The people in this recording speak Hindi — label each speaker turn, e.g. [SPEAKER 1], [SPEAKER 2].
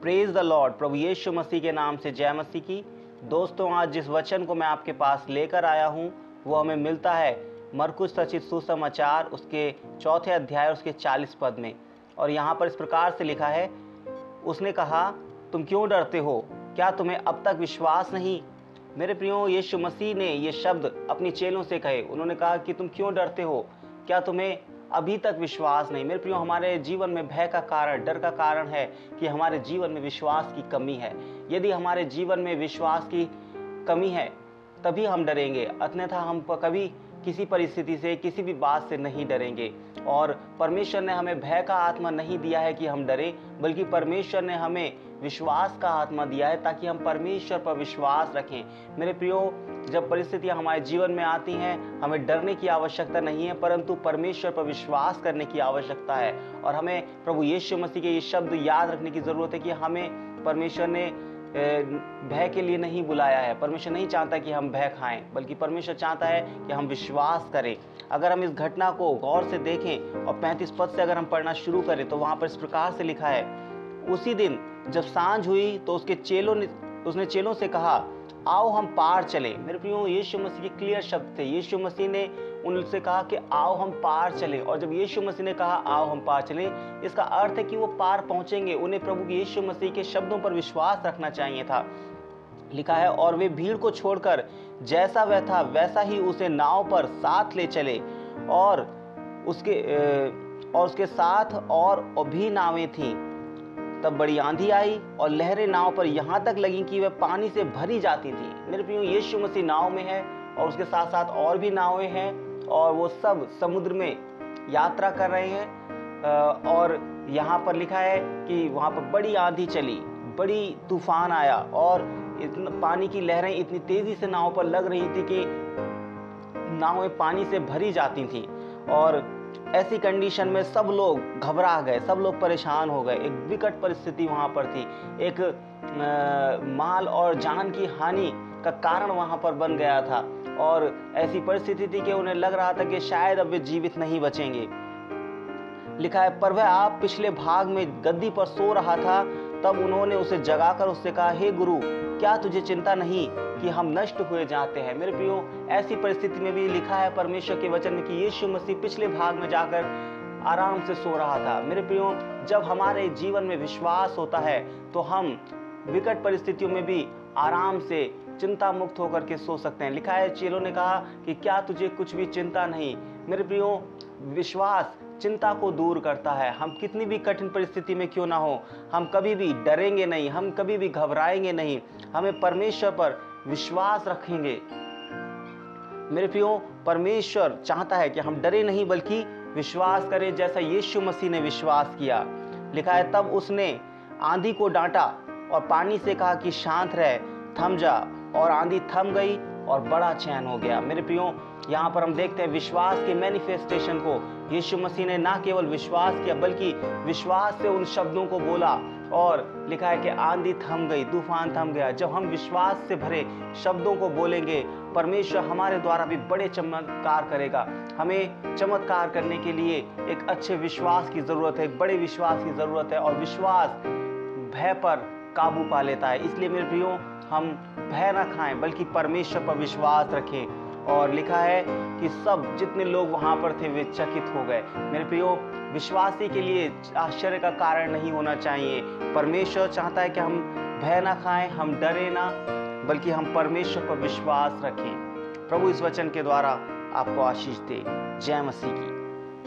[SPEAKER 1] प्रेज द लॉर्ड प्रभु यीशु मसीह के नाम से जय मसीह की। दोस्तों, आज जिस वचन को मैं आपके पास लेकर आया हूँ, वो हमें मिलता है मरकुश सचित सुसमाचार, उसके चौथे अध्याय, उसके चालीस पद में। और यहाँ पर इस प्रकार से लिखा है, उसने कहा, तुम क्यों डरते हो? क्या तुम्हें अब तक विश्वास नहीं? मेरे प्रियो, यीशु मसीह ने ये शब्द अपनी चेलों से कहे। उन्होंने कहा कि, तुम क्यों डरते हो? क्या तुम्हें अभी तक विश्वास नहीं। मेरे प्रियो, हमारे जीवन में भय का कारण, डर का कारण है कि हमारे जीवन में विश्वास की कमी है। यदि हमारे जीवन में विश्वास की कमी है, तभी हम डरेंगे। अन्यथा हम कभी किसी परिस्थिति से, किसी भी बात से नहीं डरेंगे। और परमेश्वर ने हमें भय का आत्मा नहीं दिया है कि हम डरें, बल्कि परमेश्वर ने हमें विश्वास का आत्मा दिया है ताकि हम परमेश्वर पर विश्वास रखें। मेरे प्रियो, जब परिस्थितियाँ हमारे जीवन में आती हैं, हमें डरने की आवश्यकता नहीं है, परंतु परमेश्वर पर विश्वास करने की आवश्यकता है। और हमें प्रभु यीशु मसीह के ये शब्द याद रखने की ज़रूरत है कि हमें परमेश्वर ने भय के लिए नहीं बुलाया है। परमेश्वर नहीं चाहता कि हम भय खाएँ, बल्कि परमेश्वर चाहता है कि हम विश्वास करें। अगर हम इस घटना को गौर से देखें और पैंतीस पद से अगर हम पढ़ना शुरू करें तो वहाँ पर इस प्रकार से लिखा है, उसी दिन जब साँझ हुई तो उसके चेलों ने, उसने चेलों से कहा, आओ हम पार चले। मेरे प्रियो, यीशु मसीह के क्लियर शब्द थे। यीशु मसीह ने उनसे कहा कि, आओ हम पार चले। और जब यीशु मसीह ने कहा, आओ हम पार चले, इसका अर्थ है कि वो पार पहुँचेंगे। उन्हें प्रभु यीशु मसीह के शब्दों पर विश्वास रखना चाहिए था। लिखा है, और वे भीड़ को छोड़कर जैसा वह था, वैसा ही उसे नाव पर साथ ले चले। और उसके और उसके साथ और भी नावें थीं। तब बड़ी आंधी आई और लहरें नाव पर यहाँ तक लगी कि वह पानी से भरी जाती थी। मेरे प्रियो, यीशु मसीह नाव में है और उसके साथ साथ और भी नावें हैं और वो सब समुद्र में यात्रा कर रहे हैं। और यहाँ पर लिखा है कि वहाँ पर बड़ी आंधी चली, बड़ी तूफ़ान आया और इतना पानी की लहरें इतनी तेज़ी से नाव पर लग रही थी कि नावें पानी से भरी जाती थी। और ऐसी कंडीशन में सब लोग घबरा गए सब लोग परेशान हो गए। एक विकट परिस्थिति वहाँ पर थी। एक आ, माल और जान की हानि का कारण वहाँ पर बन गया था। और ऐसी परिस्थिति थी कि उन्हें लग रहा था कि शायद अब वे जीवित नहीं बचेंगे। लिखा है पर वह आप पिछले भाग में गद्दी पर सो रहा था तब उन्होंने उसे जगाकर उससे कहा, हे गुरु, क्या तुझे चिंता नहीं कि हम नष्ट हुए जाते हैं? मेरे प्रियो, ऐसी परिस्थिति में भी लिखा है परमेश्वर के वचन में कि यीशु मसीह पिछले भाग में जाकर आराम से सो रहा था। मेरे प्रियो, जब हमारे जीवन में विश्वास होता है तो हम विकट परिस्थितियों में भी आराम से चिंता मुक्त होकर के सो सकते हैं। लिखा है, चेलों ने कहा कि क्या तुझे कुछ भी चिंता नहीं? मेरे प्रियो, विश्वास चिंता को दूर करता है। हम कितनी भी कठिन परिस्थिति में क्यों ना हो, हम कभी भी डरेंगे नहीं, हम कभी भी घबराएँगे नहीं, हमें परमेश्वर पर विश्वास रखेंगे। मेरे प्रियो, परमेश्वर चाहता है कि हम डरे नहीं, बल्कि विश्वास करें जैसा यीशु मसीह ने विश्वास किया। लिखा है, तब उसने आंधी को डांटा और पानी से कहा कि शांत रहे, थम जा। और आंधी थम गई और बड़ा चैन हो गया। मेरे प्रियो, यहाँ पर हम देखते हैं विश्वास के मैनिफेस्टेशन को। यीशु मसीह ने ना केवल विश्वास किया, बल्कि विश्वास से उन शब्दों को बोला और लिखा है कि आंधी थम गई, तूफ़ान थम गया। जब हम विश्वास से भरे शब्दों को बोलेंगे, परमेश्वर हमारे द्वारा भी बड़े चमत्कार करेगा। हमें चमत्कार करने के लिए एक अच्छे विश्वास की ज़रूरत है एक बड़े विश्वास की ज़रूरत है और विश्वास भय पर काबू पा लेता है। इसलिए मेरे प्रियो हम भय ना खाएँ, बल्कि परमेश्वर पर विश्वास रखें। और लिखा है कि सब जितने लोग वहाँ पर थे, वे चकित हो गए। मेरे प्रियो, विश्वासी के लिए आश्चर्य का कारण नहीं होना चाहिए। परमेश्वर चाहता है कि हम भय ना खाएँ, हम डरे ना, बल्कि हम परमेश्वर पर विश्वास रखें। प्रभु इस वचन के द्वारा आपको आशीष दे। जय मसीह की।